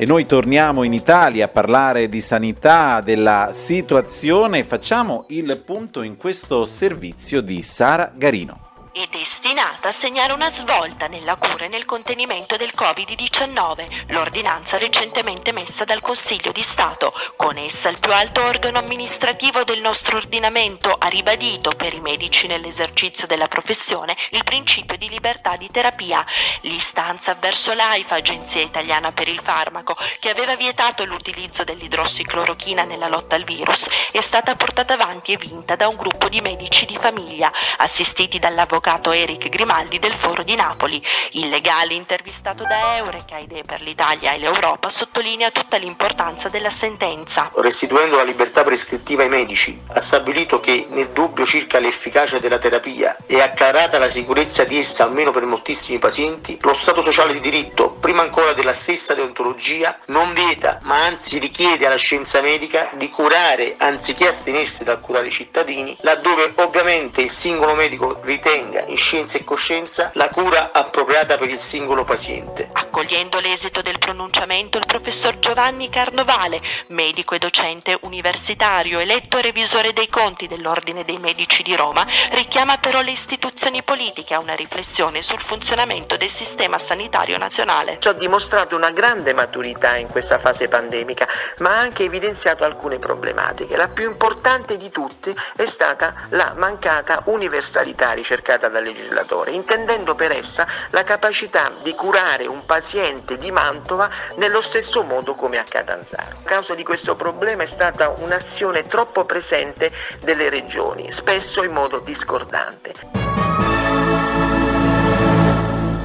E noi torniamo in Italia a parlare di sanità, della situazione, facciamo il punto in questo servizio di Sara Garino è destinata a segnare una svolta nella cura e nel contenimento del Covid-19, l'ordinanza recentemente messa dal Consiglio di Stato. Con essa il più alto organo amministrativo del nostro ordinamento ha ribadito per i medici nell'esercizio della professione il principio di libertà di terapia. L'istanza verso l'AIFA, Agenzia Italiana per il Farmaco, che aveva vietato l'utilizzo dell'idrossiclorochina nella lotta al virus, è stata portata avanti e vinta da un gruppo di medici di famiglia, assistiti dall'avvocato l'avvocato Eric Grimaldi del Foro di Napoli. Il legale intervistato da Eureka Idee per l'Italia e l'Europa sottolinea tutta l'importanza della sentenza. Restituendo la libertà prescrittiva ai medici, ha stabilito che nel dubbio circa l'efficacia della terapia e acclarata la sicurezza di essa almeno per moltissimi pazienti, lo Stato sociale di diritto, prima ancora della stessa deontologia, non vieta, ma anzi richiede alla scienza medica di curare anziché astenersi dal curare i cittadini, laddove ovviamente il singolo medico ritenga mantenga in scienza e coscienza la cura appropriata per il singolo paziente. Accogliendo l'esito del pronunciamento, il professor Giovanni Carnovale, medico e docente universitario, eletto revisore dei conti dell'Ordine dei Medici di Roma, richiama però le istituzioni politiche a una riflessione sul funzionamento del sistema sanitario nazionale. Ci ha dimostrato una grande maturità in questa fase pandemica, ma ha anche evidenziato alcune problematiche. La più importante di tutte è stata la mancata universalità ricercata indicata dal legislatore, intendendo per essa la capacità di curare un paziente di Mantova nello stesso modo come a Catanzaro. A causa di questo problema è stata un'azione troppo presente delle regioni, spesso in modo discordante.